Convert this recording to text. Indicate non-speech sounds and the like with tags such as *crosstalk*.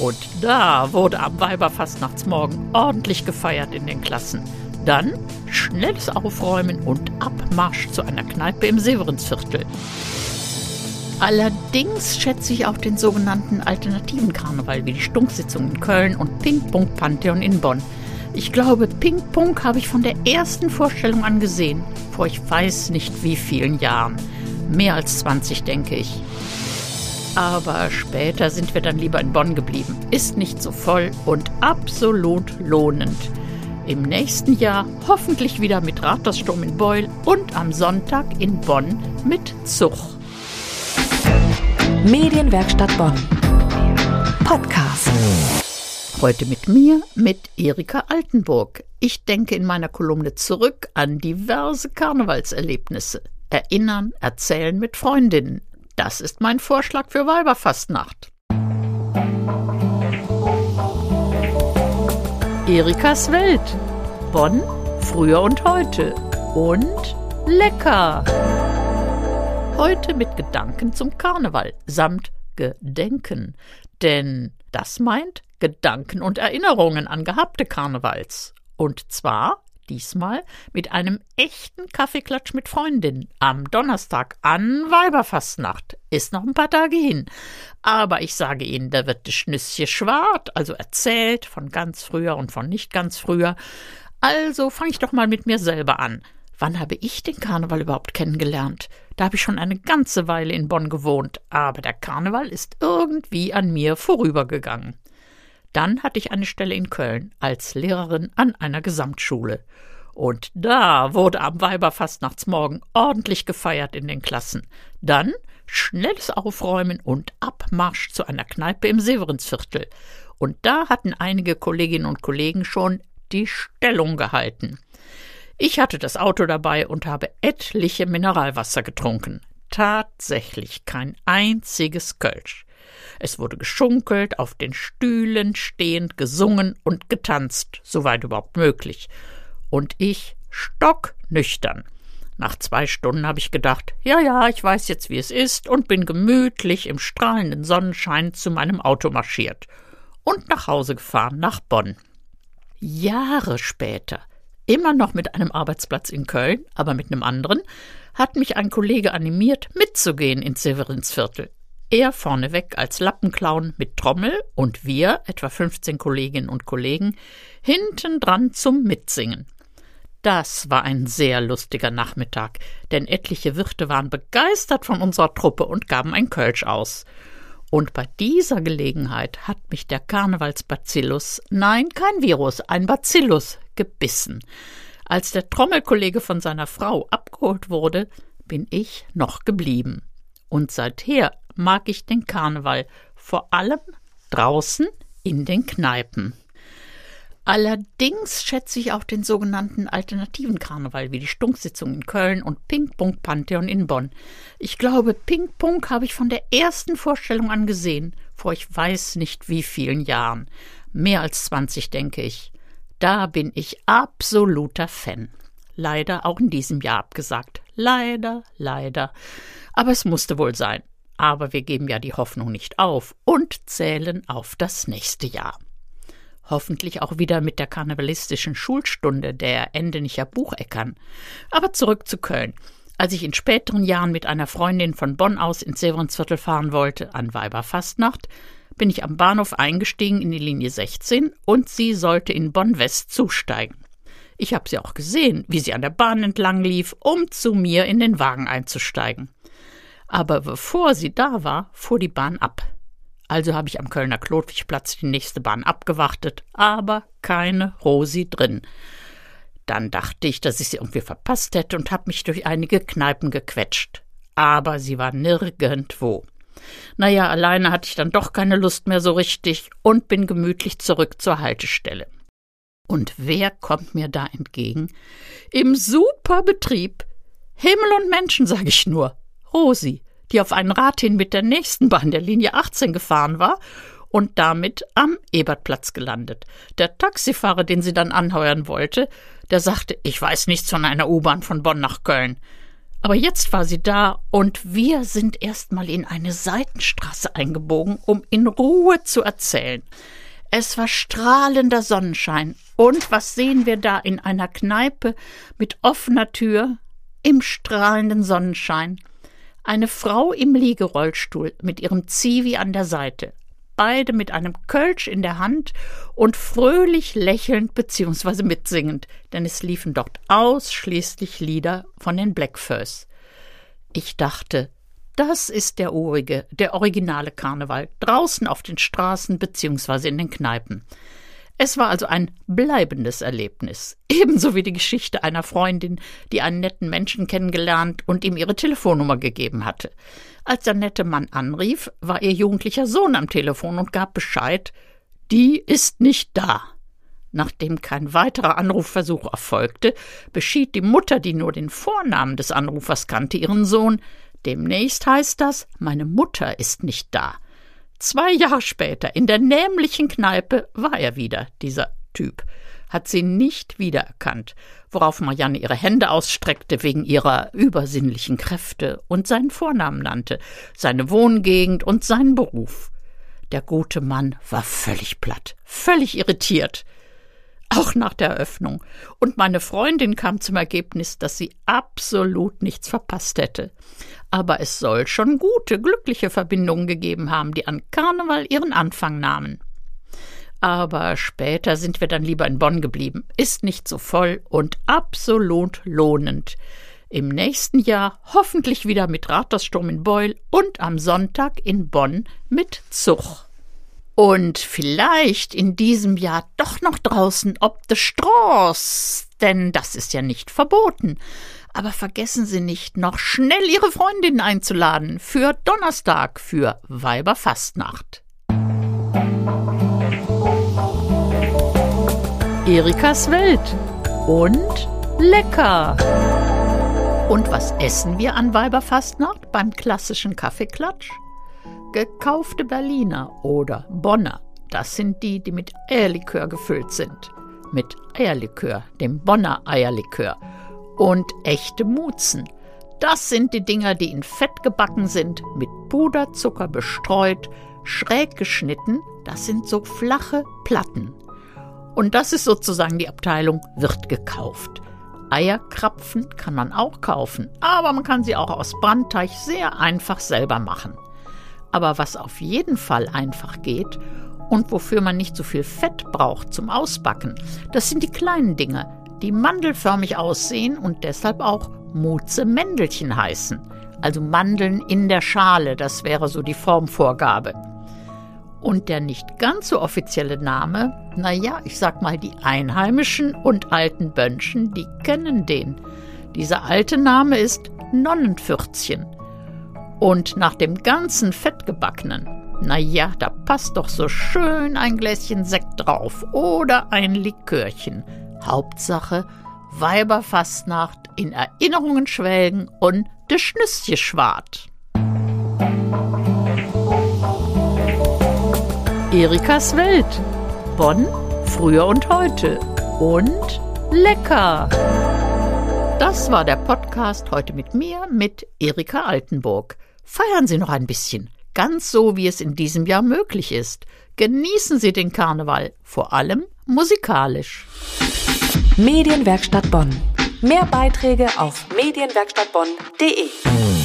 Und da wurde am Weiberfastnachtsmorgen ordentlich gefeiert in den Klassen. Dann schnelles Aufräumen und Abmarsch zu einer Kneipe im Severinsviertel. Allerdings schätze ich auch den sogenannten alternativen Karneval wie die Stunksitzung in Köln und Ping-Pong Pantheon in Bonn. Ich glaube, Ping-Pong habe ich von der ersten Vorstellung an gesehen, vor ich weiß nicht wie vielen Jahren. Mehr als 20, denke ich. Aber später sind wir dann lieber in Bonn geblieben. Ist nicht so voll und absolut lohnend. Im nächsten Jahr hoffentlich wieder mit Rathaussturm in Beul und am Sonntag in Bonn mit Zug. Medienwerkstatt Bonn. Podcast. Heute mit mir, mit Erika Altenburg. Ich denke in meiner Kolumne zurück an diverse Karnevalserlebnisse. Erinnern, erzählen mit Freundinnen. Das ist mein Vorschlag für Weiberfastnacht. Erikas Welt. Bonn, früher und heute. Und lecker. Heute mit Gedanken zum Karneval samt Gedenken. Denn das meint Gedanken und Erinnerungen an gehabte Karnevals. Und zwar diesmal mit einem echten Kaffeeklatsch mit Freundin am Donnerstag an Weiberfastnacht. Ist noch ein paar Tage hin. Aber ich sage Ihnen, da wird das Schnüsschen schwart, also erzählt von ganz früher und von nicht ganz früher. Also fange ich doch mal mit mir selber an. Wann habe ich den Karneval überhaupt kennengelernt? Da habe ich schon eine ganze Weile in Bonn gewohnt, aber der Karneval ist irgendwie an mir vorübergegangen. Dann hatte ich eine Stelle in Köln als Lehrerin an einer Gesamtschule. Und da wurde am Weiberfastnachtsmorgen ordentlich gefeiert in den Klassen. Dann schnelles Aufräumen und Abmarsch zu einer Kneipe im Severinsviertel. Und da hatten einige Kolleginnen und Kollegen schon die Stellung gehalten. Ich hatte das Auto dabei und habe etliche Mineralwasser getrunken. Tatsächlich kein einziges Kölsch. Es wurde geschunkelt, auf den Stühlen stehend gesungen und getanzt, soweit überhaupt möglich. Und ich stocknüchtern. Nach zwei Stunden habe ich gedacht, ja, ja, ich weiß jetzt, wie es ist, und bin gemütlich im strahlenden Sonnenschein zu meinem Auto marschiert und nach Hause gefahren, nach Bonn. Jahre später immer noch mit einem Arbeitsplatz in Köln, aber mit einem anderen, hat mich ein Kollege animiert, mitzugehen ins Severinsviertel. Er vorneweg als Lappenclown mit Trommel und wir, etwa 15 Kolleginnen und Kollegen, hintendran zum Mitsingen. Das war ein sehr lustiger Nachmittag, denn etliche Wirte waren begeistert von unserer Truppe und gaben ein Kölsch aus. Und bei dieser Gelegenheit hat mich der Karnevalsbacillus, nein, kein Virus, ein Bacillus, gebissen. Als der Trommelkollege von seiner Frau abgeholt wurde, bin ich noch geblieben. Und seither mag ich den Karneval, vor allem draußen in den Kneipen. Allerdings schätze ich auch den sogenannten alternativen Karneval wie die Stunksitzung in Köln und Ping-Pong Pantheon in Bonn. Ich glaube, Ping-Pong habe ich von der ersten Vorstellung an gesehen, vor ich weiß nicht wie vielen Jahren. Mehr als 20, denke ich. Da bin ich absoluter Fan. Leider auch in diesem Jahr abgesagt. Leider, leider. Aber es musste wohl sein. Aber wir geben ja die Hoffnung nicht auf und zählen auf das nächste Jahr. Hoffentlich auch wieder mit der karnevalistischen Schulstunde der Endenicher Bucheckern. Aber zurück zu Köln. Als ich in späteren Jahren mit einer Freundin von Bonn aus ins Severinsviertel fahren wollte, an Weiberfastnacht, bin ich am Bahnhof eingestiegen in die Linie 16 und sie sollte in Bonn West zusteigen. Ich habe sie auch gesehen, wie sie an der Bahn entlang lief, um zu mir in den Wagen einzusteigen. Aber bevor sie da war, fuhr die Bahn ab. Also habe ich am Kölner Klotwigplatz die nächste Bahn abgewartet, aber keine Rosi drin. Dann dachte ich, dass ich sie irgendwie verpasst hätte und habe mich durch einige Kneipen gequetscht. Aber sie war nirgendwo. Naja, alleine hatte ich dann doch keine Lust mehr so richtig und bin gemütlich zurück zur Haltestelle. Und wer kommt mir da entgegen? Im Superbetrieb. Himmel und Menschen, sag ich nur. Rosi die auf ein Rad hin mit der nächsten Bahn der Linie 18 gefahren war und damit am Ebertplatz gelandet. Der Taxifahrer, den sie dann anheuern wollte, der sagte, ich weiß nichts von einer U-Bahn von Bonn nach Köln. Aber jetzt war sie da und wir sind erstmal in eine Seitenstraße eingebogen, um in Ruhe zu erzählen. Es war strahlender Sonnenschein. Und was sehen wir da in einer Kneipe mit offener Tür im strahlenden Sonnenschein? Eine Frau im Liegerollstuhl mit ihrem Zivi an der Seite, beide mit einem Kölsch in der Hand und fröhlich lächelnd bzw. mitsingend, denn es liefen dort ausschließlich Lieder von den Blackfurs. Ich dachte, das ist der urige, der originale Karneval, draußen auf den Straßen bzw. in den Kneipen. Es war also ein bleibendes Erlebnis, *laughs* ebenso wie die Geschichte einer Freundin, die einen netten Menschen kennengelernt und ihm ihre Telefonnummer gegeben hatte. Als der nette Mann anrief, war ihr jugendlicher Sohn am Telefon und gab Bescheid, die ist nicht da. Nachdem kein weiterer Anrufversuch erfolgte, beschied die Mutter, die nur den Vornamen des Anrufers kannte, ihren Sohn, demnächst heißt das, meine Mutter ist nicht da. Zwei Jahre später, in der nämlichen Kneipe, war er wieder, dieser Typ, hat sie nicht wiedererkannt, worauf Marianne ihre Hände ausstreckte wegen ihrer übersinnlichen Kräfte und seinen Vornamen nannte, seine Wohngegend und seinen Beruf. Der gute Mann war völlig platt, völlig irritiert auch nach der Eröffnung. Und meine Freundin kam zum Ergebnis, dass sie absolut nichts verpasst hätte. Aber es soll schon gute, glückliche Verbindungen gegeben haben, die an Karneval ihren Anfang nahmen. Aber später sind wir dann lieber in Bonn geblieben. Ist nicht so voll und absolut lohnend. Im nächsten Jahr hoffentlich wieder mit Rathaussturm in Beul und am Sonntag in Bonn mit Zug. Und vielleicht in diesem Jahr doch noch draußen ob de Stroß, denn das ist ja nicht verboten. Aber vergessen Sie nicht, noch schnell Ihre Freundinnen einzuladen für Donnerstag, für Weiberfastnacht. Erikas Welt und lecker. Und was essen wir an Weiberfastnacht beim klassischen Kaffeeklatsch? Gekaufte Berliner oder Bonner, das sind die, die mit Eierlikör gefüllt sind. Mit Eierlikör, dem Bonner Eierlikör. Und echte Mutzen. Das sind die Dinger, die in Fett gebacken sind, mit Puderzucker bestreut, schräg geschnitten. Das sind so flache Platten. Und das ist sozusagen die Abteilung wird gekauft. Eierkrapfen kann man auch kaufen, aber man kann sie auch aus Brandteig sehr einfach selber machen. Aber was auf jeden Fall einfach geht und wofür man nicht so viel Fett braucht zum Ausbacken, das sind die kleinen Dinge, die mandelförmig aussehen und deshalb auch Muze-Mändelchen heißen. Also Mandeln in der Schale, das wäre so die Formvorgabe. Und der nicht ganz so offizielle Name, naja, ich sag mal, die Einheimischen und alten Bönschen, die kennen den. Dieser alte Name ist Nonnenfürzchen. Und nach dem ganzen Fettgebackenen, na ja, da passt doch so schön ein Gläschen Sekt drauf oder ein Likörchen. Hauptsache Weiberfastnacht in Erinnerungen schwelgen und de Schnüsschen schwart. Erikas Welt. Bonn, früher und heute. Und lecker. Das war der Podcast heute mit mir, mit Erika Altenburg. Feiern Sie noch ein bisschen, ganz so, wie es in diesem Jahr möglich ist. Genießen Sie den Karneval, vor allem musikalisch. Medienwerkstatt Bonn. Mehr Beiträge auf medienwerkstattbonn.de.